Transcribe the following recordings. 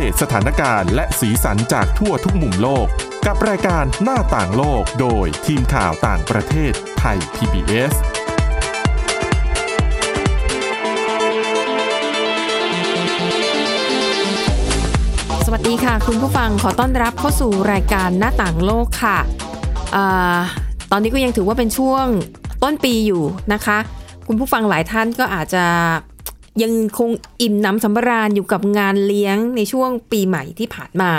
เดตสถานการณ์และสีสันจากทั่วทุกมุมโลก กับรายการหน้าต่างโลกโดยทีมข่าวต่างประเทศไทย PBS สวัสดีค่ะ คุณผู้ฟังขอต้อนรับเข้าสู่รายการหน้าต่างโลกค่ะอตอนนี้ก็ยังถือว่าเป็นช่วงต้นปีอยู่นะคะ คุณผู้ฟังหลายท่านก็อาจจะ ยังคงอิ่มหน้ำสำราญอยู่กับงานเลี้ยงในช่วงปีใหม่ที่ผ่านมา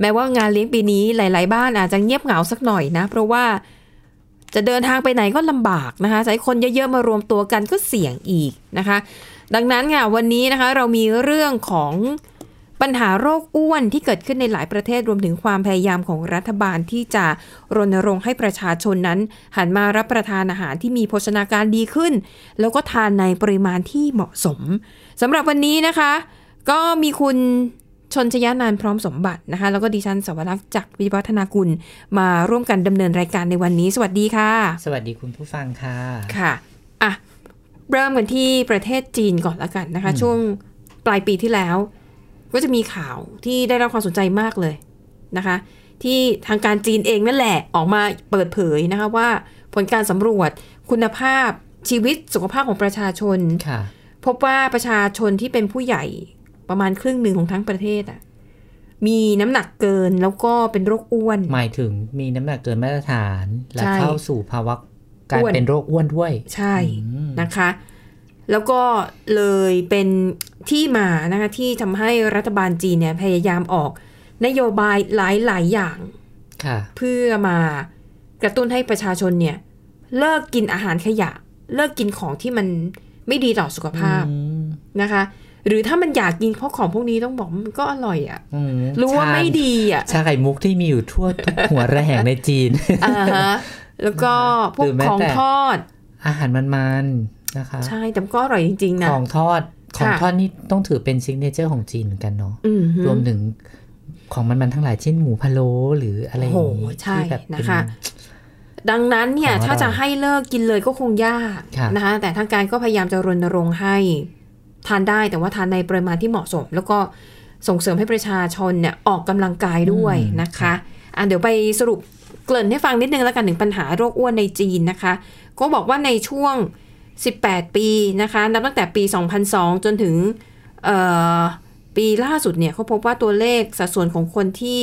แม้ว่างานเลี้ยงปีนี้หลาย ๆ บ้านอาจจะเงียบเหงาสักหน่อยนะ เพราะว่าจะเดินทางไปไหนก็ลำบากนะคะใช้คนเยอะๆมารวมตัวกันก็เสี่ยงอีกนะคะ ดังนั้นค่ะวันนี้นะคะเรามีเรื่องของ ปัญหาโรคอ้วนที่เกิดขึ้นในหลายประเทศรวมถึงความพยายามของรัฐบาลที่จะรณรงค์ให้ประชาชนนั้น หันมารับประทานอาหารที่มีโภชนาการดีขึ้น แล้วก็ทานในปริมาณที่เหมาะสมสำหรับวันนี้นะคะ ก็มีคุณชนชยานานท์พร้อมสมบัตินะคะ แล้วก็ดิฉันสวรักษ์จากวิวัฒนากุลมาร่วมกันดำเนินรายการในวันนี้ สวัสดีค่ะ สวัสดีคุณผู้ฟังค่ะค่ะอะ เริ่มกันที่ประเทศจีนก่อนละกันนะคะ ช่วงปลายปีที่แล้ว ก็จะมีข่าวที่ได้รับความสนใจมากเลยนะคะ ที่ทางการจีนเองนั่นแหละออกมาเปิดเผยนะคะว่าผลการสำรวจคุณภาพชีวิตสุขภาพของประชาชนค่ะพบว่าประชาชนที่เป็นผู้ใหญ่ประมาณครึ่งหนึ่งของทั้งประเทศอะมีน้ำหนักเกินแล้วก็เป็นโรคอ้วน หมายถึงมีน้ำหนักเกินมาตรฐาน และใช่เข้าสู่ภาวะการอ้วนเป็นโรคอ้วนด้วย ใช่นะคะ แล้วก็เลยเป็นที่มานะคะที่ทำให้รัฐบาลจีนเนี่ยพยายามออกนโยบายหลาย ๆ อย่างค่ะเพื่อมากระตุ้นให้ประชาชนเนี่ย เลิกกินอาหารขยะ เลิกกินของที่มันไม่ดีต่อสุขภาพอืมนะคะ หรือถ้ามันอยากกินเพราะของพวกนี้ต้องบอกมันก็อร่อยอะอืมรู้ว่าชไม่ดีอะชาไข่มุกที่มีอยู่ทั่วทุกหัวระแหงในจีนอ่าฮะแล้วก็พวหรืกอแม้ของแต่ทอด อาหารมันๆ นะคะ ใช่แต่มันก็อร่อยจริงๆนะ ของทอด ของค่ะทอดนี่ต้องถือเป็น signature ของจีนเหมือนกันเนาะอืมฮึรวมถึงของมันๆทั้งหลายเช่นหมูพะโล้หรืออะไรอย่างโอ้โหนี้ใช่ที่แบบเป็นะคะ ดังนั้นเนี่ยของอร่อยถ้าจะให้เลิกกินเลยก็คงยากครับนะคะ แต่ทางการก็พยายามจะรณรงค์ให้ทานได้แต่ว่าทานในปริมาณที่เหมาะสม แล้วก็ส่งเสริมให้ประชาชนเนี่ยออกกำลังกายด้วยนะคะอะเดี๋ยวไปสรุปเกริ่นให้ฟังนิดนึงแล้วกันถึงปัญหาโรคอ้วนในจีนนะคะ ก็บอกว่าในช่วง 18 ปีนะคะนับตั้งแต่ปี 2002 จนถึงเอ่อปีล่าสุดเนี่ยเขาพบว่าตัวเลขสัดส่วนของคนที่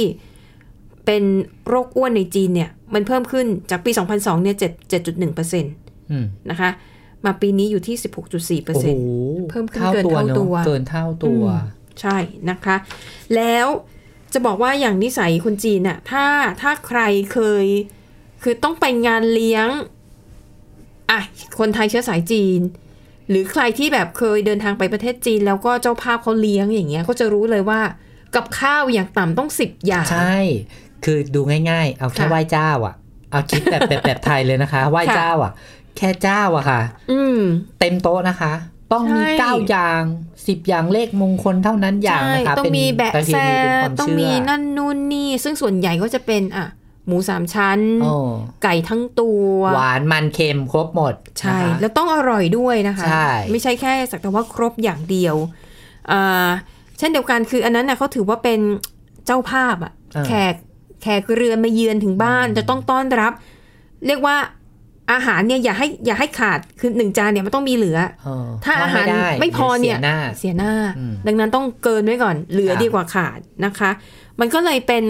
เป็นโรคอ้วนในจีนเนี่ย มันเพิ่มขึ้นจากปี 2002 เนี่ย7 7.1%เปอร์เซ็นต์อืมนะคะ มาปีนี้อยู่ที่ 16.4เปอร์โอ้เซ็โหนต์เพิ่มขึ้นเกินตัวเท่าเนอะตัวเกินเท่าตัว ใช่นะคะ แล้วจะบอกว่าอย่างนิสัยคนจีนน่ะถ้าถ้าใครเคย คือต้องไปงานเลี้ยง อะคนไทยเชื้อสายจีน หรือใครที่แบบเคยเดินทางไปประเทศจีน แล้วก็เจ้าภาพเขาเลี้ยงอย่างเงี้ยก็จะรู้เลยว่ากับข้าวอย่างต่ำต้องสิบอย่างใช่ คือดูง่าย ๆ เอาแค่ค่ะไหว้เจ้าอะเอาคิดแบบแบบแบบไทยเลยนะคะไหว้ค่ะเจ้าอะ แค่เจ้าอะค่ะ อืม เต็มโต๊ะนะคะ ต้องมีใช่เก้าอย่างสิบอย่างเลขมงคลเท่านั้นอย่างใช่นะคะต้องเป็นมีแบะประเพแซณีเป็นความต้องเชื่มีอนั่นนู่นนี่ ซึ่งส่วนใหญ่ก็จะเป็นอะ หมูสามชั้นโอ้ไก่ทั้งตัว หวานมันเค็มครบหมด ใช่นะคะแล้วต้องอร่อยด้วยนะคะใช่ไม่ใช่แค่สักแต่ว่าครบอย่างเดียวอ่าเช่นเดียวกันคืออันนั้นน่ะเขาถือว่าเป็นเจ้าภาพอะแขกแขกเรือนมาเยือนถึงบ้านจะต้องต้อนรับ เรียกว่าอาหารเนี่ยอย่าให้อย่าให้ขาดคือหนึ่งจานเนี่ยมันต้องมีเหลือเออถ้าอาหารด้ไม่พอเนี่ยสีหน้าเสียหน้าอืมดังนั้นต้องเกินไว้ก่อน เหลือครับดีกว่าขาดนะคะ มันก็เลยเป็น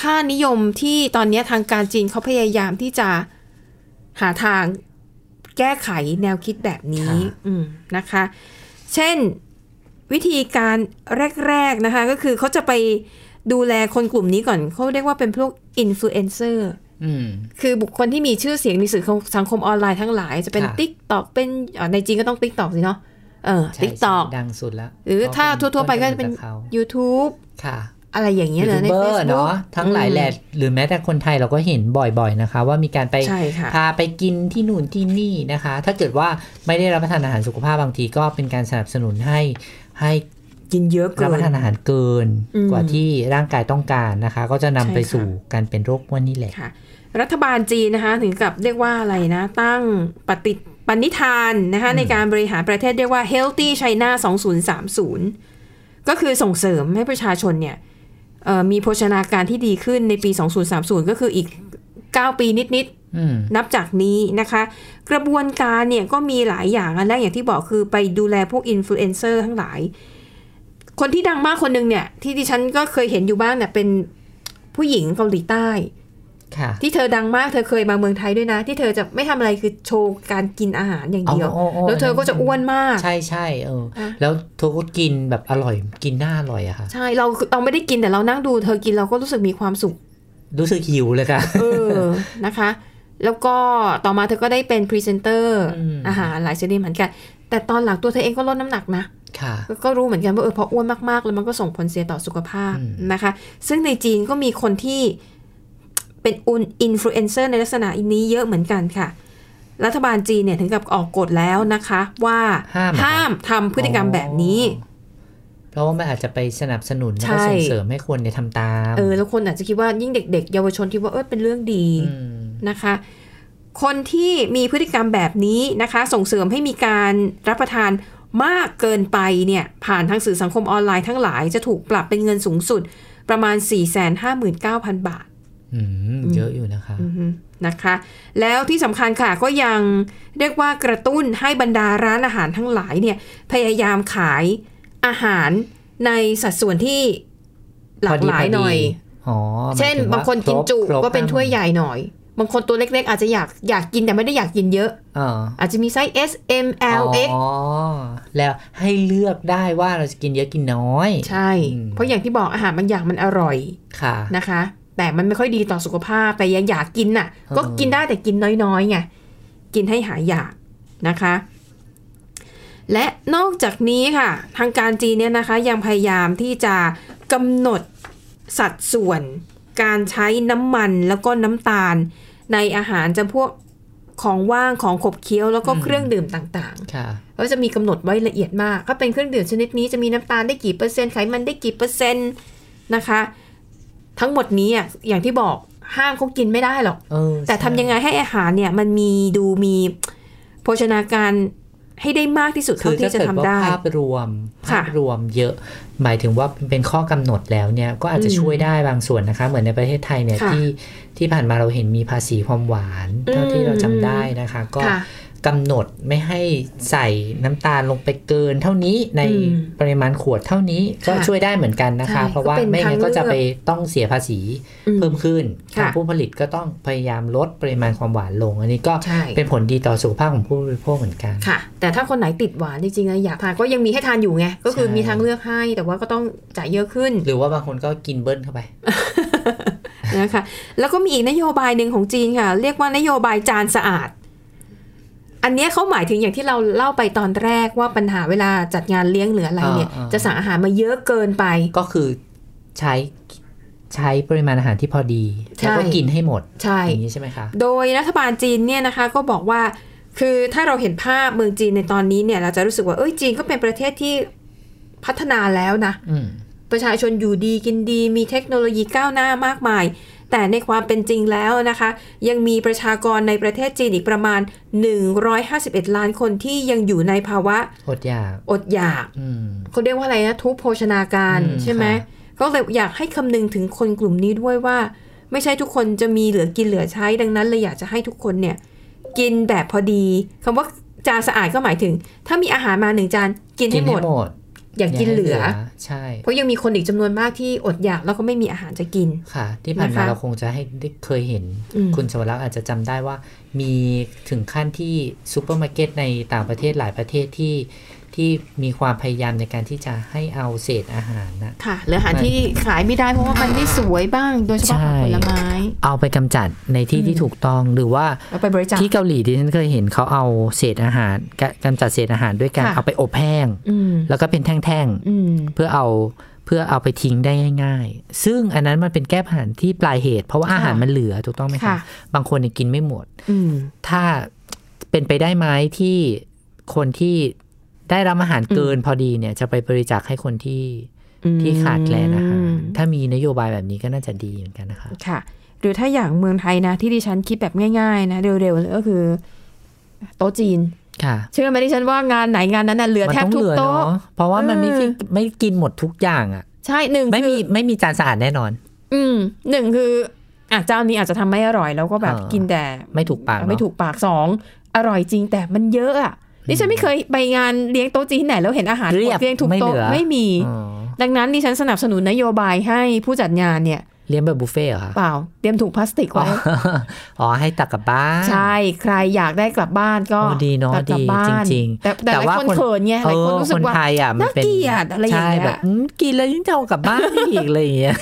ค่านิยมที่ตอนนี้ทางการจีนเขาพยายามที่จะหาทางแก้ไขแนวคิดแบบนี้อืมนะคะ เช่นวิธีการแรก ๆ นะคะ ก็คือเขาจะไปดูแลคนกลุ่มนี้ก่อน เขาเรียกว่าเป็นพวกอินฟลูเอนเซอร์อืมคือบุคคลที่มีชื่อเสียงในสื่อสังคมออนไลน์ทั้งหลาย จะเป็นค่ะ TikTok เป็นอ่าในจีนก็ต้อง TikTok สิเนาะเออใช่ติ๊กตอกดังสุดแล้ว หรือเพราะถ้าทั่วๆไปก็จะเป็นต้นกำเนิดจากเขา YouTube ค่ะ อะไรอย่างเงี้ยูยเลยในเบอเฟซร์บุ๊กเนาะทั้งหลายแหละหรือแม้แต่คนไทยเราก็เห็นบ่อยๆนะคะ ว่ามีการไปใช่ค่ะพาไปกินที่นู่นที่นี่นะคะ ถ้าเกิดว่าไม่ได้รับประทานอาหารสุขภาพบางทีก็เป็นการสนับสนุนให้ให้กินเยอะเกิรับประทานอาหารเกินอืมกว่าที่ร่างกายต้องการนะคะ ก็จะนำไปใช่ค่ะสู่การเป็นโรคอ้วนนี่แหละค่ะรัฐบาลจีนนะคะ ถึงกับเรียกว่าอะไรนะ ตั้งปฏิปณิธานนะคะในการบริหารประเทศเรียกว่า Healthy China 2030 ก็คือส่งเสริมให้ประชาชนเนี่ยเอ่อ มีโภชนาการที่ดีขึ้นในปี 2030 ก็คืออีก 9 ปีนิดอืมๆนับจากนี้นะคะ กระบวนการเนี่ยก็มีหลายอย่างอันแรกอย่างที่บอกคือไปดูแลพวกอินฟลูเอนเซอร์ทั้งหลาย คนที่ดังมากคนหนึ่งเนี่ย ที่ดิฉันก็เคยเห็นอยู่บ้างเนี่ยเป็นผู้หญิงเกาหลีใต้ค่ะ ที่เธอดังมากเธอเคยมาเมืองไทยด้วยนะ ที่เธอจะไม่ทำอะไรคือโชว์การกินอาหารอย่างเดียวอ๋ออ๋ออ๋อแล้วเธอก็จะอ้วนมาก ใช่ใช่เอออะแล้วเธอก็กินแบบอร่อยกินน่าอร่อยอะค่ะ ใช่เราเราไม่ได้กินแต่เรานั่งดูเธอกินเราก็รู้สึกมีความสุข รู้สึกหิวเลยค่ะ เออนะคะ แล้วก็ต่อมาเธอก็ได้เป็นพรีเซนเตอร์อืมอาหารหลายชนิดเหมือนกัน แต่ตอนหลังตัวเธอเองก็ลดน้ำหนักนะค่ะก็ก็รู้เหมือนกันว่าเออพออ้วนมากๆ แล้วมันก็ส่งผลเสียต่อสุขภาพอืมนะคะ ซึ่งในจีนก็มีคนที่ เป็นอุนอินฟลูเอนเซอร์ในลักษณะนี้เยอะเหมือนกันค่ะ รัฐบาลจีนเนี่ยถึงกับออกกฎแล้วนะคะ ว่าห้ามเหรอคะห้ามทำพฤติกรรมแบบนี้เพราะว่ามันอาจจะไปสนับสนุนแล้วก็ใช่ส่งเสริมให้คนเนี่ยทำตาม เออ แล้วคนอาจจะคิดว่ายิ่งเด็ก ๆ เยาวชนคิดว่าเออเป็นเรื่องดีมนะคะ คนที่มีพฤติกรรมแบบนี้นะคะ ส่งเสริมให้มีการรับประทานมากเกินไปเนี่ยผ่านทางสื่อสังคมออนไลน์ทั้งหลายจะถูกปรับเป็นเงินสูงสุดประมาณ 459,000 บาทอืม เยอะอยู่นะคะอือฮึนะคะ แล้วที่สำคัญค่ะก็ยังเรียกว่ากระตุ้นให้บรรดาร้านอาหารทั้งหลายเนี่ยพยายามขายอาหารในสัดส่วนที่หลากหลายหน่อยอ๋อเช่นหมยถึบางคนกินจุครบก็เป็นครบถ้วยใหญ่หน่อย บางคนตัวเล็กๆ อาจจะอยากอยากกินแต่ไม่ได้อยากกินเยอะอ่าอาจจะมีไซส์ S M L X อ๋อแล้วให้เลือกได้ว่าเราจะกินเยอะกินน้อย ใช่อืมเพราะอย่างที่บอกอาหารบางอย่างมันอร่อยค่ะนะคะ แต่มันไม่ค่อยดีต่อสุขภาพแต่ยังอยากกินน่ะ ก็เออกินได้แต่กินน้อยๆไงกินให้หายอยากนะคะ และนอกจากนี้ค่ะ ทางการจีนเนี่ยนะคะ ยังพยายามที่จะกำหนดสัดส่วน การใช้น้ำมันแล้วก็น้ำตาล ในอาหารจำพวกของว่างของขบเคี้ยวแล้วก็เครื่องดื่มต่างค่ะๆก็จะมีกำหนดไว้ละเอียดมาก ถ้าเป็นเครื่องดื่มชนิดนี้จะมีน้ำตาลได้กี่เปอร์เซ็นต์ไขมันได้กี่เปอร์เซ็นต์นะคะ ทั้งหมดนี้อะอย่างที่บอกห้ามเขากินไม่ได้หรอกเออแต่ทำยังไงให้อาหารเนี่ย มันมีดูมีโภชนาการให้ได้มากที่สุดคืเท่าอถ้าที่จะเกิดทำว่าได้ภาพรวมค่ะภาพรวมเยอะ หมายถึงว่าเป็นข้อกำหนดแล้วเนี่ยก็อาจจะอืมช่วยได้บางส่วนนะคะ เหมือนในประเทศไทยเนี่ยค่ะที่ที่ผ่านมาเราเห็นมีภาษีความหวาน เท่าที่เราจำได้นะคะ ก็ค่ะ กำหนดไม่ให้ใส่น้ำตาลลงไปเกินเท่านี้ในอืมปริมาณขวดเท่านี้ก็ค่ะช่วยได้เหมือนกันนะคะใช่เพราะว่าก็เป็นไม่งั้นก็ทางเลือกจะไปต้องเสียภาษีอืมเพิ่มขึ้นค่ะทางผู้ผลิตก็ต้องพยายามลดปริมาณความหวานลง อันนี้ก็ใช่เป็นผลดีต่อสุขภาพของผู้บริโภคเหมือนกันค่ะ แต่ถ้าคนไหนติดหวานจริงๆนะอยากทานก็ยังมีให้ทานอยู่ไงก็คือใช่มีทางเลือกให้แต่ว่าก็ต้องจ่ายเยอะขึ้น หรือว่าบางคนก็กินเบิ้ลเข้าไปนะคะแล้วก็มีอีกนโยบายหนึ่งของจีนค่ะ เรียกว่านโยบายจานสะอาด อันเนี้ยเขาหมายถึงอย่างที่เราเล่าไปตอนแรกว่าปัญหาเวลาจัดงานเลี้ยงหรืออะไรเนี่ยอ่าๆจะสั่งอาหารมาเยอะเกินไป ก็คือใช้ใช้ปริมาณอาหารที่พอดีใช่แล้วก็กินให้หมดใช่อย่างนี้ใช่ไหมคะ โดยรัฐบาลจีนเนี่ยนะคะก็บอกว่าคือถ้าเราเห็นภาพเมืองจีนในตอนนี้เนี่ย เราจะรู้สึกว่าเอ้ยจีนก็เป็นประเทศที่พัฒนาแล้วนะอืมประชาชนอยู่ดีกินดีมีเทคโนโลยีก้าวหน้ามากมาย แต่ในความเป็นจริงแล้วนะคะ ยังมีประชากรในประเทศจีนอีกประมาณ 151 ล้านคนที่ยังอยู่ในภาวะ อดอยาก อดอยากอืมเขาเรียกว่าอะไรนะ ทุพโภชนาการอืมใช่ไหมค่ะก็เลยอยากให้คำนึงถึงคนกลุ่มนี้ด้วยว่า ไม่ใช่ทุกคนจะมีเหลือกินเหลือใช้ ดังนั้นเลยอยากจะให้ทุกคนเนี่ย กินแบบพอดีคำว่าจานสะอาดก็หมายถึง ถ้ามีอาหารมาหนึ่งจานกินกิให้นหมให้ดหมด อย่ากินเหลือ ใช่ เพราะยังมีคนอีกจำนวนมากที่อดอยากแล้วก็ไม่มีอาหารจะกินค่ะ ที่ผ่านนะมาคะเราคงจะให้ได้เคยเห็นอืมคุณสวรักษ์อาจจะจำได้ว่า มีถึงขั้นที่ซูเปอร์มาร์เก็ตในต่างประเทศหลายประเทศที่ที่มีความพยายามในการที่จะให้เอาเศษอาหารนะค่ะหรืออาหารที่ขายไม่ได้เพราะว่ามันไม่สวยบ้าง โดยเฉพาะใช่ผักผลไม้ เอาไปกำจัดในที่ที่ถูกต้องหรือว่าเอาไปบริจาคที่เกาหลีที่ฉันเคยเห็นเขาเอาเศษอาหารกะกำจัดเศษอาหารด้วยการค่ะเอาไปอบแห้งอืม แล้วก็เป็นแท่งอืมๆเพื่อเอาเพื่อเอาไปทิ้งได้ง่าย ๆ ซึ่งอันนั้นมันเป็นแก้ปัญหาที่ปลายเหตุ เพราะว่าอาหารมันเหลือถูกต้องไหมค่ะคะบางคนเนี่ยกินไม่หมดอืมถ้าเป็นไปได้ไหมที่คนที่ได้รับอาหารเกินพอดีเนี่ย จะไปบริจาคให้คนที่ที่ขาดแคลนอาหารถ้ามีนโยบายแบบนี้ก็น่าจะดีเหมือนกันนะคะค่ะ หรือถ้าอย่างเมืองไทยนะ ที่ดิฉันคิดแบบง่าย ๆ นะ เร็วๆเลยก็คือ โต๊ะจีนค่ะ เชื่อไหมที่ฉันว่างานไหนงานนั้นน่ะเหลือมันแทบต้องทุเหกลือโต๊ะเนาะเพราะว่ามันไม่เออไม่กินหมดทุกอย่างอะ ใช่หนึ่งไม่มีคือไม่มีจานสะอาดแน่นอน อืมหนึ่งคืออะเจ้านี้อาจจะทำไม่อร่อยแล้วก็แบบเออกินแต่ ไม่ถูกปากเนอะไม่ถูกปากสองอร่อยจริงแต่มันเยอะอะดิฉันไม่เคยไปงานเลี้ยงโต๊ะจีนที่ไหนแล้วเห็นอาหารหเรีมยดบเรียงถูกไม่โต๊ะเหลือไม่มีอ๋อดังนั้นดิฉันสนับสนุนนโยบายให้ผู้จัดงานเนี่ย เลี้ยงแบบบุฟเฟ่ต์เหรอคะเปล่าเตรียมถุงพลาสติกอ๋อไว้อ๋อให้ตักกลับบ้าน ใช่ใครอยากได้กลับบ้านก็โอ้ดีเนาะตักกลับดีบ้านจริงแต่แต่หลายคนเขินไงหลายคนรู้สึกว่าเออคนไทยอะมันเป็นน่าเกลียดอะไรอย่างเงี้ยใช่แบบอืมกินแล้วยิ่งจะเอากลับบ้านอีกอะไรอย่างเงี้ย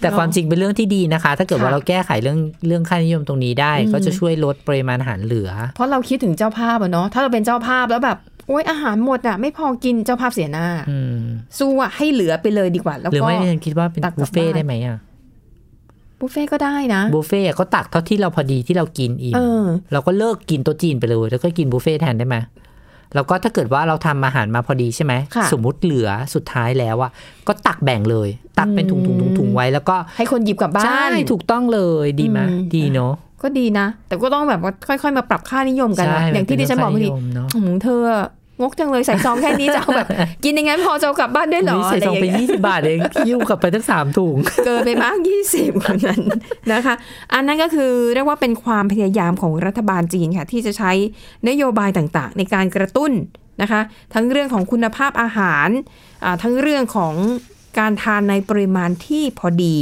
แต่ความจริงเป็นเรื่องที่ดีนะคะ ถ้าเกิดว่าค่ะเราแก้ไขเรื่องเรื่องค่านิยมตรงนี้ได้อืมก็จะช่วยลดปริมาณอาหารเหลือ เพราะเราคิดถึงเจ้าภาพอะเนาะถ้าเราเป็นเจ้าภาพแล้วแบบโอ๊ยอาหารหมดอะไม่พอกินเจ้าภาพเสียหน้าอืมสู้อะให้เหลือไปเลยดีกว่า แล้วหรือก็ไม่ดิฉันคิดว่าเป็นตักกลับุบฟเฟ่ต์บ้านได้ไหมอะ บุฟเฟ่ก็ได้นะ บุฟเฟ่ต์อะก็ตักเท่าที่เราพอดีที่เรากินอิ่มเออเราก็เลิกกินโต๊ะจีนไปเลย แล้วก็กินบุฟเฟ่ต์แทนได้ไหมแล้วก็ถ้าเกิดว่าเราทำอาหารมาพอดีใช่ไหมค่ะสมมุติเหลือสุดท้ายแล้วอะก็ตักแบ่งเลย ตักเป็นถุงถุงถุงถุงๆๆๆไว้แล้วก็ให้คนหยิบกลับบ้าใช่นถูกต้องเลยดีไหมอืมดีเนาะก็ดีนะ แต่ก็ต้องแบบว่าค่อย ๆ มาปรับค่านิยมกันนะใช่อย่างที่ดิฉันบอกมัเมื่อเป็กี้เรื่งค่านิยมเนาะอืมเธอ งกจังเลยใส่ซองแค่นี้จะเอาแบบ กินยังไงพอจะเอากลับบ้านได้เหรออุ๊ยอะใส่ไรซองอย่างไปเงี้ยยี่สิบาทเองยิ้วกลับไปทั้งสามถุง เกินไปมากยี่สิบคนนั้นนะคะ อันนั้นก็คือเรียกว่าเป็นความพยายามของรัฐบาลจีนค่ะ ที่จะใช้นโยบายต่างๆ ในการกระตุ้นนะคะ ทั้งเรื่องของคุณภาพอาหารอ่าทั้งเรื่องของการทานในปริมาณที่พอดี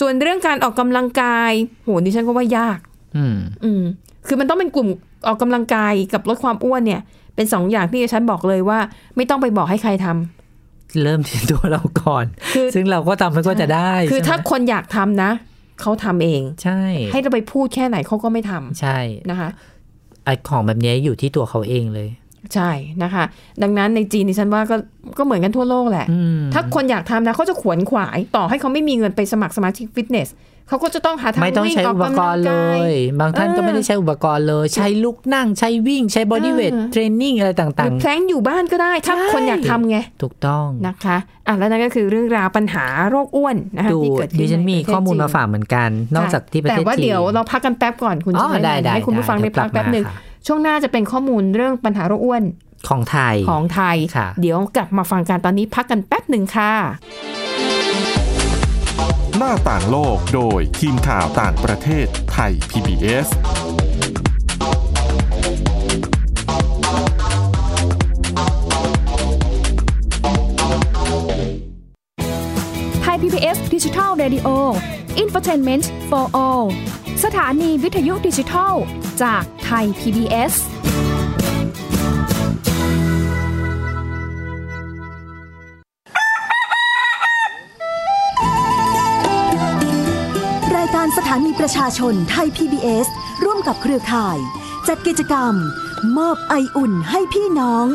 ส่วนเรื่องการออกกำลังกายโหดิฉันก็ว่ายาก อืมอืมคือมันต้องเป็นกลุ่มออกกำลังกายกับลดความอ้วนเนี่ย เป็นสองอย่างที่ฉันบอกเลยว่า ไม่ต้องไปบอกให้ใครทำเริ่มที่ตัวเราก่อนคือซึ่งเราก็ทำมันก็จะได้ คือใช่ไหมถ้าคนอยากทำนะเขาทำเอง ใช่ ให้เราไปพูดแค่ไหนเขาก็ไม่ทำใช่นะคะไอของแบบนี้อยู่ที่ตัวเขาเองเลย ใช่นะคะ ดังนั้นในจีนดิฉันว่าก็ก็เหมือนกันทั่วโลกแหละอืมถ้าคนอยากทำนะเขาจะขวนขวาย ต่อให้เขาไม่มีเงินไปสมัครสมาชิกฟิตเนสเขาก็จะต้องหาทางวิ่งออกกำลังไม่ต้องใช้อุปกรณ์เลกายบางท่านก็เออไม่ได้ใช้อุปกรณ์เลย ใช้ลุกนั่งใช้วิ่งใช้ body weight เออ training อะไรต่างหรือ plank อยู่บ้านก็ได้ ถ้าใช่คนอยากทำไงๆถูกต้องนะคะอะแล้วนั่นก็คือเรื่องราวปัญหาโรคอ้วนนะคะดูที่เกิดขึ้นดิฉันมีใประเทศข้อมูลจีนมาฝากเหมือนกัน นอกจากที่ประเทศจีนแต่ว่าเดี๋ยวเราพักกันแป๊บก่อนคุณอ๋อจะได้ได้ให้คุณผู้ฟังได้ได้พักเดี๋ยวกลับแป๊บหนึ่งมาค่ะ ช่วงหน้าจะเป็นข้อมูลเรื่องปัญหาโรคอ้วนของไทยของไทยค่ะเดี๋ยวกลับมาฟังกันตอนนี้พักกันแป๊บหนึ่งค่ะ หน้าต่างโลกโดยทีมข่าวต่างประเทศไทย PBS ไทย PBS ดิจิทัล Radio Infotainment for All สถานีวิทยุดิจิทัลจาก ไทย PBS รายการสถานีประชาชนไทย PBS ร่วมกับเครือข่าย จัดกิจกรรม มอบไออุ่นให้พี่น้อง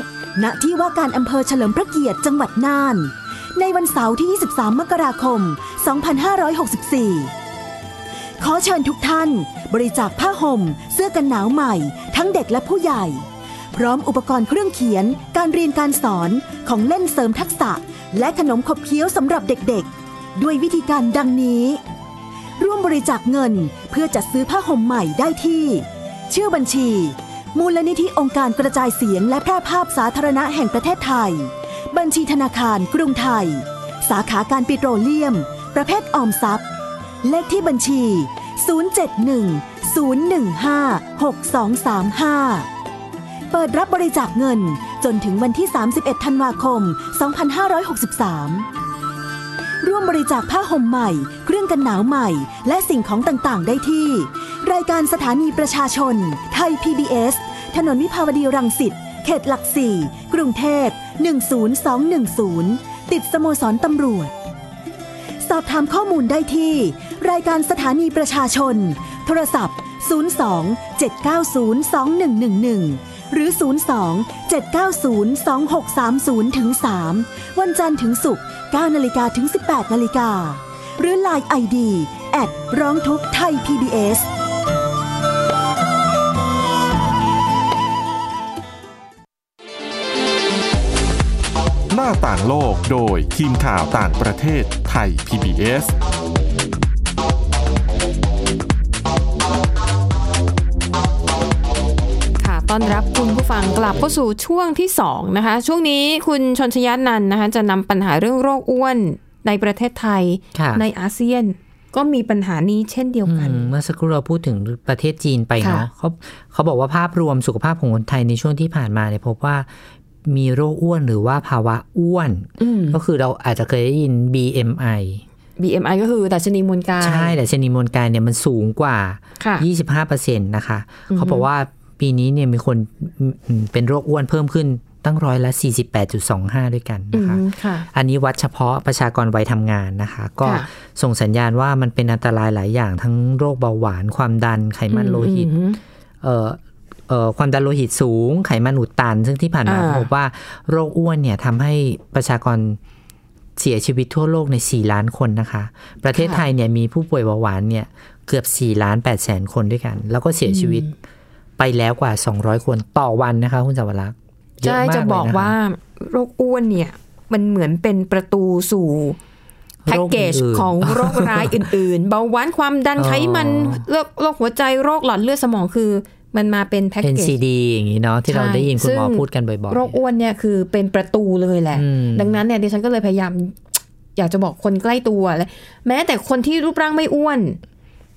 ณ ที่ว่าการอำเภอเฉลิมพระเกียรติจังหวัดน่าน ในวันเสาร์ที่ 23 มกราคม 2564 ขอเชิญทุกท่าน บริจาคผ้าห่ม เสื้อกันหนาวใหม่ ทั้งเด็กและผู้ใหญ่ พร้อมอุปกรณ์เครื่องเขียน การเรียนการสอนของเล่นเสริมทักษะ และขนมขบเคี้ยวสำหรับเด็กๆ ด้วยวิธีการดังนี้ ร่วมบริจาคเงินเพื่อจัดซื้อผ้าห่มใหม่ได้ที่ ชื่อบัญชี มูลนิธิองค์การกระจายเสียงและแพร่ภาพสาธารณะแห่งประเทศไทย บัญชีธนาคารกรุงไทย สาขาการปิโตรเลียม ประเภทออมทรัพย์ เลขที่บัญชี 071 015 6235 เปิดรับบริจาคเงินจนถึงวันที่ 31 ธันวาคม 2563 ร่วมบริจาคผ้าห่มใหม่ เครื่องกันหนาวใหม่ และสิ่งของต่างๆ ได้ที่ รายการสถานีประชาชน ไทย PBS ถนนวิภาวดีรังสิต เขตหลักสี่ กรุงเทพ 10210 ติดสโมสรตำรวจ สอบถามข้อมูลได้ที่ รายการสถานีประชาชน โทรศัพท์ 02 790 2111 หรือ 02 790 2630ถึง3วันจันทร์ถึงศุกร์9นาฬิกาถึง 18นาฬิกาหรือ Line ID แอดร้องทุกไทย PBS หน้าต่างโลกโดยทีมข่าวต่างประเทศ ไทย PBS ค่ะต้อนรับคุณผู้ฟังงกลับเข้าสู่ช่วงที่สองนะคะ ช่วงนี้คุณชนชยานันท์นะคะ จะนำปัญหาเรื่องโรคอ้วนในประเทศไทยค่ะในอาเซียนก็มีปัญหานี้เช่นเดียวกันอืมเมื่อสักครู่เราพูดถึงประเทศจีนไปเนาะค่ะเขาเขาบอกว่าภาพรวมสุขภาพของคนไทยในช่วงที่ผ่านมาเนี่ยพบว่า มีโรคอ้วนหรือว่าภาวะอ้วนอืมก็คือเราอาจจะเคยได้ยิน BMI BMI ก็คือดัชนีมวลกาย ใช่แต่ชนีมวลกายเนี่ยมันสูงกว่าค่ะ25%นะคะ เขาบอกว่าปีนี้เนี่ยมีคนอืมเป็นโรคอ้วนเพิ่มขึ้นตั้งร้อยละ 48.25 ด้วยกันอืนะคะมค่ะอันนี้วัดเฉพาะประชากรวัยทำงานนะคะ ก็ค่ะส่งสัญญาณว่ามันเป็นอันตรายหลายอย่างทั้งโรคเบาหวานความดันไขมันโลหิตอืมเอ่อเอ่อ ความดันโลหิตสูง ไขมันอุดตัน ซึ่งที่ผ่านมาอ่าพบว่าโรคอ้วนเนี่ยทำให้ประชากรเสียชีวิตทั่วโลกใน 4 ล้านคนนะคะ ประเทศไทยเนี่ยมีผู้ป่วยเบาหวานเนี่ยเกือบ 4 ล้าน8แสนคนด้วยกัน แล้วก็เสียชีวิตไปแล้วกว่า 200 คนต่อวันนะคะคุณสาวรักษ์เยอะใช่มากจะเลยบอกนะคะว่าโรคอ้วนเนี่ย มันเหมือนเป็นประตูสู่แพ็กเกจโรคอื่นๆของโรคร้ายอื่น ๆ เบาหวานความดันอ๋อไขมันโรคโรคหัวใจโรคหลอดเลือดสมองคือ มันมาเป็นแพ็กเกจ NCD อย่างนี้เนาะที่เราใช่ได้ยินคุณหมอซึ่งพูดกันบ่อยๆ โรคอ้วนเนี่ยคือเป็นประตูเลยแหละอืมดังนั้นเนี่ยดิฉันก็เลยพยายามอยากจะบอกคนใกล้ตัวเลยแม้แต่คนที่รูปร่างไม่อ้วน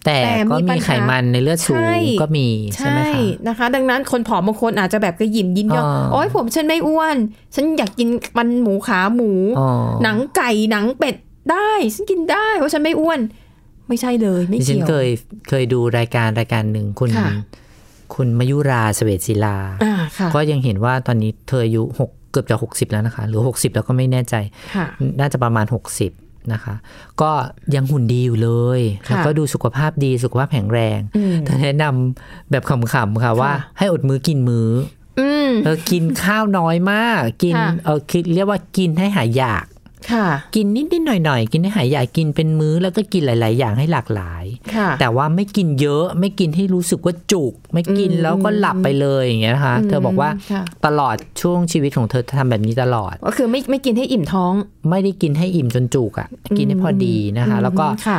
แต่แต่มีก็ปัมีญหาไขมันในเลือดสูใช่งก็มีใช่ไหมคะนะคะ ดังนั้นคนผอมบางคนอาจจะแบบกระหยิมยิ้มย่องอ๋อโอ้ยผมฉันไม่อ้วน ฉันอยากกินมันหมูขาหมูอ๋อหนังไก่หนังเป็ดได้ฉันกินได้เพราะฉันไม่อ้วน ไม่ใช่เลย ไม่ดิฉันเกี่ยวเคยเคยดูรายการรายการหนึ่งคุณ ค่ะคุณมยุราเสเวตศิลาอ่าค่ะก็ยังเห็นว่าตอนนี้เธออายุหกเกือบจะหกสิบแล้วนะคะ หรือหกสิบแล้วก็ไม่แน่ใจค่ะน่าจะประมาณหกสิบนะคะ ก็ยังหุ่นดีอยู่เลยค่ะแล้วก็ดูสุขภาพดีสุขภาพแข็งแรงอืมเธอแนะนำแบบขำๆค่ะว่าค่ะให้อดมื้อกินมื้ออืมเออกินข้าวน้อยมาก กินค่ะเออคือเรียกว่ากินให้หายอยาก ค่ะกินนิดๆหน่อยๆกินให้หายอยากกินเป็นมื้อแล้วก็กินหลาย ๆ อย่างให้หลากหลายค่ะแต่ว่าไม่กินเยอะไม่กินให้รู้สึกว่าจุก ไม่กินอืมแล้วก็หลับไปเลยอย่างเงี้ยนะคะอืมเธอบอกว่าค่ะตลอดช่วงชีวิตของเธอทำแบบนี้ตลอด ก็คือไม่ไม่กินให้อิ่มท้อง ไม่ได้กินให้อิ่มจนจุกอะ่ะกินให้พอดีนะคะ แล้วก็ค่ะ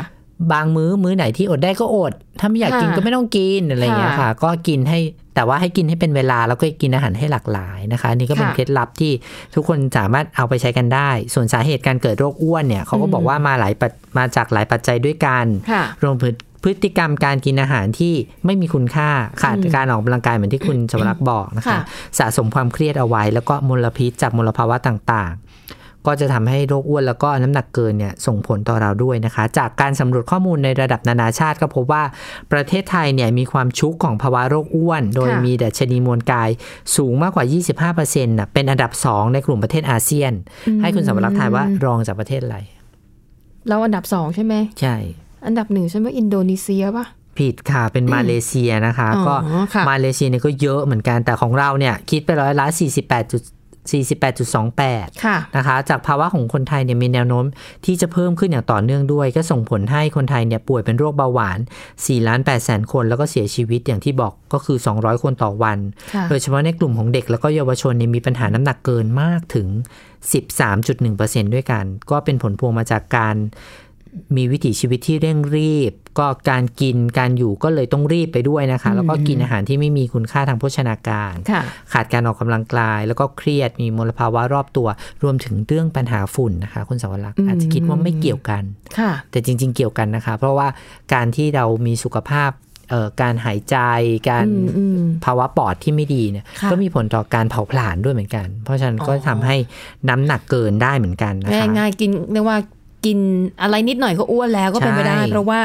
บางมื้อมื้อไหนที่อดได้ก็อด ถ้าไม่อยากกินค่ะก็ไม่ต้องกินอะไรอย่างเงี้ยค่ะค่ะ ก็กินให้แต่ว่าให้กินให้เป็นเวลาแล้วก็กินอาหารให้หลากหลายนะคะอันนี่ก็เป็นค่ะเคล็ดลับที่ทุกคนสามารถเอาไปใช้กันได้ ส่วนสาเหตุการเกิดโรคอ้วนเนี่ยเขาก็บอกว่ามาหลายปัจมาจากหลายปัจจัยด้วยกันค่ะรวมถึงพฤติกรรมการกินอาหารที่ไม่มีคุณค่าขาดการออกกำลังกายเหมือนที่คุณสวรักษ์บอกนะคะค่ะสะสมความเครียดเอาไว้ แล้วก็มลพิษจากมลภาวะต่างๆ ก็จะทำให้โรคอ้วนแล้วก็น้ำหนักเกินเนี่ยส่งผลต่อเราด้วยนะคะ จากการสำรวจข้อมูลในระดับนานาชาติก็พบว่าประเทศไทยเนี่ยมีความชุกของภาวะโรคอ้วน โดยค่ะมีดัชนีมวลกายสูงมากกว่า 25%น่ะเป็นอันดับ 2 ในกลุ่มประเทศอาเซียน ให้คุณสวรักษ์ทายว่ารองจากประเทศอะไร เราอันดับสองใช่ไหมใช่ อันดับหนึ่งใช่ไหมอินโดนีเซียป่ะผิดค่ะ เป็นมาเลเซียนะคะอ๋อก็ค่ะมาเลเซียเนี่ยก็เยอะเหมือนกันแต่ของเราเนี่ย คิดไปร้อยละ48จุด 48.28ค่ะนะคะจากภาวะของคนไทยเนี่ยมีแนวโน้มที่จะเพิ่มขึ้นอย่างต่อเนื่องด้วย ก็ส่งผลให้คนไทยเนี่ยป่วยเป็นโรคเบาหวาน4ล้าน8แสนคน แล้วก็เสียชีวิตอย่างที่บอกก็คือ 200 คนต่อวันค่ะโดยเฉพาะในกลุ่มของเด็กแล้วก็เยาวชนเนี่ยมีปัญหาน้ำหนักเกินมากถึง 13.1%ด้วยกัน ก็เป็นผลพวงมาจากการ มีวิถีชีวิตที่เร่งรีบ ก็การกินการอยู่ก็เลยต้องรีบไปด้วยนะคะ แล้วก็กินอาหารที่ไม่มีคุณค่าทางโภชนาการค่ะขาดการออกกำลังกาย แล้วก็เครียดมีมลภาวะรอบตัว รวมถึงเรื่องปัญหาฝุ่นนะคะ คุณสาวรักษ์อืมอาจจะคิดว่าไม่เกี่ยวกันค่ะแต่จริง ๆ เกี่ยวกันนะคะ เพราะว่าการที่เรามีสุขภาพเอ่อการหายใจการอืมอืมภาวะปอดที่ไม่ดีเนี่ยค่ะก็มีผลต่อการเผาผลาญด้วยเหมือนกัน เพราะฉะนั้นก็อ๋อทำให้น้ำหนักเกินได้เหมือนกันนะคะง่ายๆกินเรียกว่า กินอะไรนิดหน่อยก็อ้วนแล้วก็เป็นไปได้ใช่เพราะว่า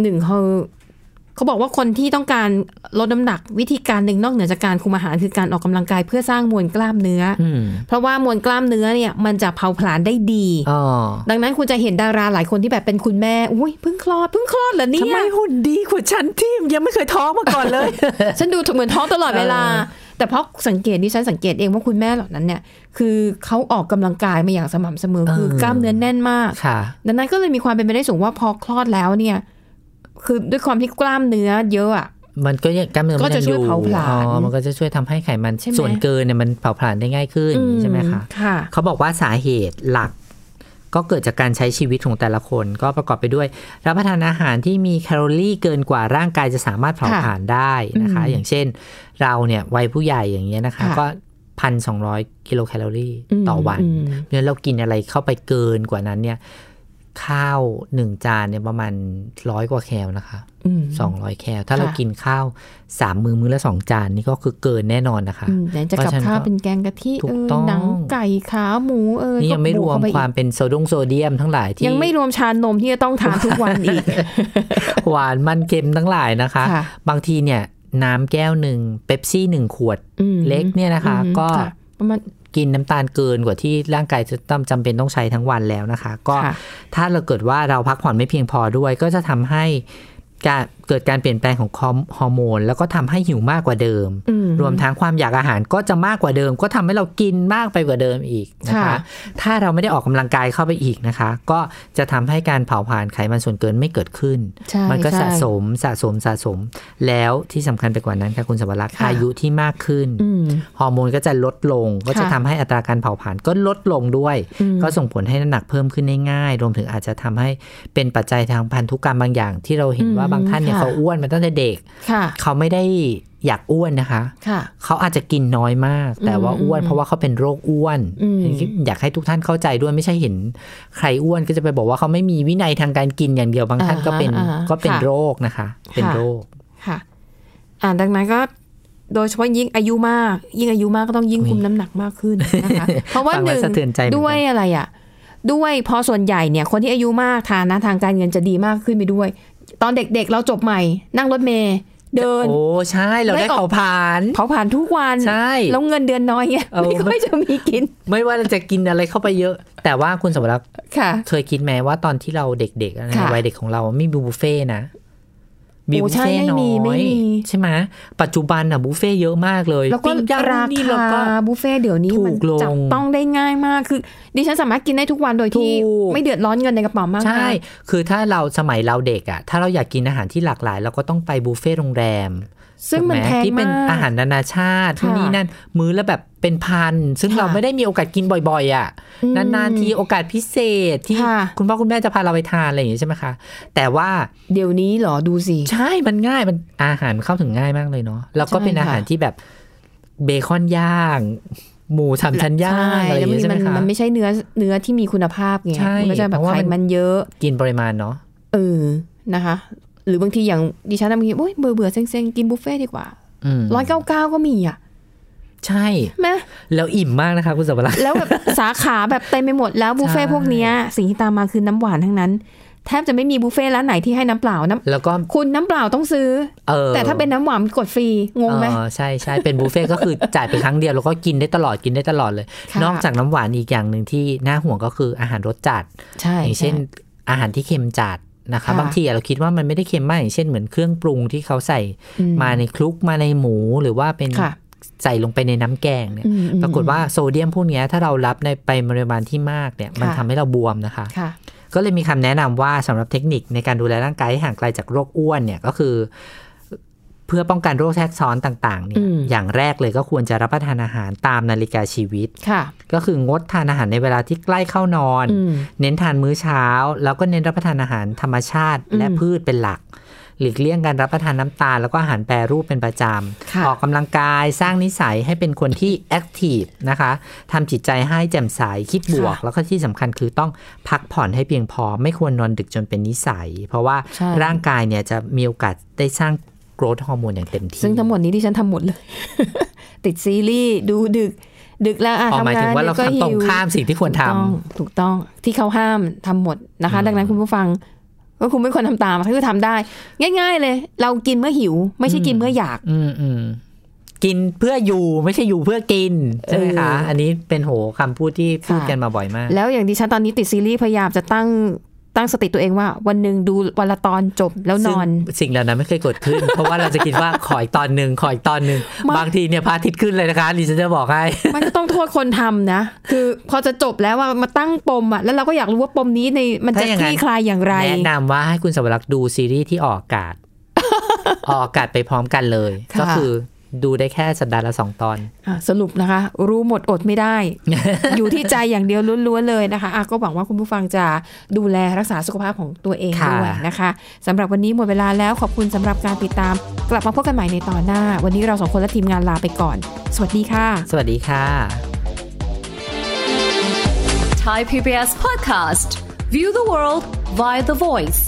หนึ่งเขาเขาบอกว่าคนที่ต้องการลดน้ำหนักวิธีการหนึ่งนอกเหนือจากการคุมอาหารคือการออกกำลังกายเพื่อสร้างมวลกล้ามเนื้อออืมเพราะว่ามวลกล้ามเนื้อเนี่ยมันจะเผาผลาญได้ดีอ๋อดังนั้นคุณจะเห็นดาราหลายคนที่แบบเป็นคุณแม่อุ้ยเพิ่งคลอดเพิ่งคลอดเหรอเนี่ทำไมยหุ่นดีกว่าฉันที่ยังไม่เคยท้องมาก่อนเลย ฉันดูเหมือนท้องตลอดเวลา แต่เพราะสังเกตดิฉันสังเกตเองว่าคุณแม่เหล่านั้นเนี่ย คือเขาออกกำลังกายมาอย่างสม่ำเสมอเออคือกล้ามเนื้อแน่นมากค่ะดังนั้นก็เลยมีความเป็นไปได้สูงว่าพอคลอดแล้วเนี่ย คือด้วยความที่กล้ามเนื้อเยอะอะมันก็ยังกล้ามเนื้อก็มันจะยังช่วยอยู่เผาผลาญอ๋อมันก็จะช่วยทำให้ไขมันใช่ไหมส่วนเกินเนี่ยมันเผาผลาญได้ง่ายขึ้นใช่ไหมคะค่ะเขาบอกว่าสาเหตุหลัก ก็เกิดจากการใช้ชีวิตของแต่ละคน ก็ประกอบไปด้วย รับประทานอาหารที่มีแคลอรี่เกินกว่าร่างกายจะสามารถเผาค่ะผลาญได้นะคะอืมอย่างเช่น เราเนี่ยวัยผู้ใหญ่อย่างเงี้ยนะคะค่ะก็ พันสองร้อยกิโลแคลอรี่ต่อวันอืมเนี่ยเรากินอะไรเข้าไปเกินกว่านั้นเนี่ย ข้าวหนึ่งจานเนี่ยประมาณร้อยกว่าแคลนะคะอืมสองร้อยแคลถ้าเราค่ะกินข้าวสามมือมื้อละสองจานนี่ก็คือเกินแน่นอนนะคะอืมไหนจะกับเพราะฉะนั้นข้าวก็เป็นแกงกะทิถูเอกอต้องหนังไก่ขาหมูเออนี่ยังไม่รวมก็บกเข้ความไปเป็นโซดงโซเดียมทั้งหลายอีกที่ยังไม่รวมชานมที่จะต้องทานทุกวันอีก หวานมันเค็มทั้งหลายนะคะค่ะบางทีเนี่ย น้ำแก้วหนึ่งเป๊ปซี่หนึ่งขวดอืมเล็กเนี่ยนะคะอืมก็ค่ะประมาณกินน้ำตาลเกินกว่าที่ร่างกายจะต้องจำเป็นต้องใช้ทั้งวันแล้วนะคะ ก็ค่ะถ้าเราเกิดว่าเราพักผ่อนไม่เพียงพอด้วย ก็จะทำให้การเกิดการเปลี่ยนแปลงของฮอร์โมน แล้วก็ทำให้หิวมากกว่าเดิมอืมรวมทั้งความอยากอาหารก็จะมากกว่าเดิม ก็ทำให้เรากินมากไปกว่าเดิมอีกนะคะค่ะถ้าเราไม่ได้ออกกำลังกายเข้าไปอีกนะคะ ก็จะทำให้การเผาผลาญไขมันส่วนเกินไม่เกิดขึ้นใช่มันก็ใช่สะสมสะสมสะสม แล้วที่สำคัญไปกว่านั้นค่ะคุณสวรักษ์ค่ะอายุที่มากขึ้นอืมฮอร์โมนก็จะลดลง ก็จะค่ะทำให้อัตราการเผาผลาญก็ลดลงด้วยอืมก็ส่งผลให้น้ำหนักเพิ่มขึ้นได้ง่าย รวมถึงอาจจะทำให้เป็นปัจจัยทางพันธุกรรมบางอย่าง ที่เราเห็นว่าอืมบางท่านเนี่ยค่ะเขาอ้วนมาตั้งแต่เด็กค่ะเขาไม่ได้อยากอ้วนนะคะค่ะเขาอาจจะกินน้อยมาก แต่ว่าอ้วนอืมเพราะว่าเขาเป็นโรคอ้วนอืมอยากให้ทุกท่านเข้าใจด้วยไม่ใช่เห็น ใครอ้วนก็จะไปบอกว่าเขาไม่มีวินัยทางการกินอย่างเดียวบางท่านก็เป็นอ่าฮะก็เป็นค่ะโรคนะคะ เป็นค่ะโรคค่ะอ่าดังนั้นก็โดยเฉพาะยิ่งอายุมาก ยิ่งอายุมากก็ต้องยิ่งคุมน้ำหนักมากขึ้นนะคะเพราะว่าฟังหแล้วนึ่งสะเทือนใจเหมือนกันด้วยอะไรอะด้วยพอส่วนใหญ่เนี่ยคนที่อายุมากฐานะทางการเงินจะดีมากขึ้นไปด้วย ตอนเด็กๆเราจบใหม่ นั่งรถเมย์เดิน โอ้ใช่เราได้ได้ออกเผาผลาญเผาผ่านทุกวันใช่แล้วเงินเดือนน้อยไงเออไม่ค่อยจะมีกิน ไม่ว่าเราจะกินอะไรเข้าไปเยอะ แต่ว่าคุณสมรักษ์ค่ะเคยคิดไหมว่าตอนที่เราเด็กๆในค่ะวัยเด็กของเราไม่มีบุฟเฟ่ต์นะ มีโอ้บุฟใช่เฟ่ต์ไม่น้มีไม่อยมีใช่ไหมปัจจุบันอะบุฟเฟ่ต์เยอะมากเลย แล้วก็ปิ้งย่างรานี่คาแล้วก็บุฟเฟ่ต์เดี๋ยวนี้ถูมันกลงจับต้องได้ง่ายมากคือ ดิฉันสามารถกินได้ทุกวันโดยที่ถูกไม่เดือดร้อนเงินในกระเป๋ามากใช่มายคือถ้าเราสมัยเราเด็กอะถ้าเราอยากกินอาหารที่หลากหลาย เราก็ต้องไปบุฟเฟ่ต์โรงแรม ซึ่งมันถูกไหแพงที่เป็นมากอาหารนานาชาติค่ะที่นี่นั่นมื้อละแบบเป็นพัน ซึ่งค่ะเราไม่ได้มีโอกาสกินบ่อยๆ อะอืมนานๆทีโอกาสพิเศษที่ค่ะคุณพ่อคุณแม่จะพาเราไปทานอะไรอย่างงี้ใช่ไหมคะ แต่ว่าเดี๋ยวนี้เหรอดูสิ ใช่มันง่ายมันอาหารมันเข้าถึงง่ายมากเลยเนาะแล้วก็ใช่เป็นอาหารค่ะที่แบบเบคอนย่างหมูสามชั้นย่างอะไรอย่างแล้วเงี้ยใช่ไหมมันคะมันไม่ใช่เนื้อเนื้อที่มีคุณภาพไงใช่มันก็จะแบบเพราะว่าไขมันมันเยอะ กินปริมาณเนาะเออนะคะ หรือบางทีอย่างดิฉันนะบางทีโอ้ยเบื่อเบื่อๆเซ็งๆ กินบุฟเฟ่ต์ดีกว่าอืมร้อยเก้าเก้าก็มีอะ ใช่ไหมแล้วอิ่มมากนะคะคุณสัมภาระแล้วแบบสาขาแบบเต็มไปหมดแล้วบุฟเฟ่ต์ใช่พวกเนี้ยสิ่งที่ตามมาคือน้ำหวานทั้งนั้นแทบจะไม่มีบุฟเฟ่ต์ร้านไหนที่ให้น้ำเปล่าน้ำแล้วก็คุณน้ำเปล่าต้องซื้อเออแต่ถ้าเป็นน้ำหวานกดฟรี งงไหมเออใช่ใช่เป็นบุฟเฟ่ต์ก็คือจ่ายไปครั้งเดียว แล้วก็กินได้ตลอดกินได้ตลอดเลยค่ะนอกจากน้ำหวานอีกอย่างหนึ่งที่น่าห่วงก็คืออาหารรสจัด ใช่อย่างเช่น อาหารที่เค็มจัด นะคะค่ะบางทีเราคิดว่ามันไม่ได้เค็มมากอย่างเช่นเหมือนเครื่องปรุงที่เขาใส่อืมาในคลุกมาในหมูหรือว่าเป็นค่ะใส่ลงไปในน้ำแกงเนี่ยอืมอืมปรากฏว่าโซเดียมพวกเนี้ยถ้าเรารับในไปปริมาณที่มากเนี่ย มันค่ะทำให้เราบวมนะคะค่ะก็เลยมีคำแนะนำว่าสำหรับเทคนิคในการดูแลร่างกายให้ห่างไกลจากโรคอ้วนเนี่ยก็คือ เพื่อป้องกันโรคแทรกซ้อนต่างๆเนี่อืยมอย่างแรกเลยก็ควรจะรับประทานอาหารตามนาฬิกาชีวิตค่ะ ก็คืองดทานอาหารในเวลาที่ใกล้เข้านอนอืมเน้นทานมื้อเช้า แล้วก็เน้นรับประทานอาหารธรรมชาติและอืมพืชเป็นหลัก หลีกเลี่ยงการรับประทานน้ำตาล แล้วก็อาหารแปรรูปเป็นประจค่ะำออกกำลังกายสร้างนิสัยให้เป็นคนที่แอคทีฟนะคะทำจิตใจให้แจ่มใสคิดบวก แล้วก็ที่สำคัญคือต้องพักผ่อนให้เพียงพอ ไม่ควรนอนดึกจนเป็นนิสัย เพราะว่าใช่ร่างกายเนี่ยจะมีโอกาสได้สร้างโกรทฮอร์โมนอย่างเต็มที่ ซึ่งทั้งหมดนี้ที่ฉันทำหมดเลย ติดซีรีส์ดูดึก ดึกแล้วอะอ๋อหมายทำงาถึนงว่าเราก็ทำตรงหิวข้ามสิ่งที่ควรทำถูกต้องถูกต้องที่เขาห้ามทำหมดนะคะ ดังนั้นคุณผู้ฟังก็คุณไม่ควรทำตามคือทำได้ ง่าย ๆ เลย เรากินเมื่อหิว ไม่ใช่กินเมื่ออยาก อืมอืมกินเพื่ออยู่ไม่ใช่อยู่เพื่อกินใช่ไหมคะเอออัอันนี้เป็นโหคำพูดที่พูดค่ะกันมาบ่อยมาก แล้วอย่างดิฉันตอนนี้ติดซีรีส์พยายามจะตั้ง ตั้งสติตัวเองว่าวันหนึ่งดูวันละตอนจบแล้วนอนซึ่งสิ่งเหล่านั้นไม่เคยเกิดขึ้น เพราะว่าเราจะคิดว่าขออีกตอนหนึ่งขออีกตอนหนึ่งไม่บางทีเนี่ยพระอาทิตย์ขึ้นเลยนะคะดิฉันจะบอกให้มันก็ต้องโทษคนทำนะ คือพอจะจบแล้วว่ามาตั้งปมอะแล้วเราก็อยากรู้ว่าปมนี้ในมันจะถ้าอย่างคนั้นลี่คลายอย่างไรแนะนำว่าให้คุณสวรักษ์ดูซีรีส์ที่ออกอากาศออกอากาศไปพร้อมกันเลยค่ะก็คือ ดูได้แค่สัปดาห์ละสองตอนอะสรุปนะคะ รู้หมดอดไม่ได้ อยู่ที่ใจอย่างเดียวล้วนๆเลยนะคะอะก็หวังว่าคุณผู้ฟังจะดูแลรักษาสุขภาพของตัวเองค่ะด้วยนะคะสำหรับวันนี้หมดเวลาแล้วขอบคุณสำหรับการติดตาม กลับมาพบกันใหม่ในตอนหน้า วันนี้เราสองคนและทีมงานลาไปก่อน สวัสดีค่ะ สวัสดีค่ะ Thai PBS podcast. View the world via the voice.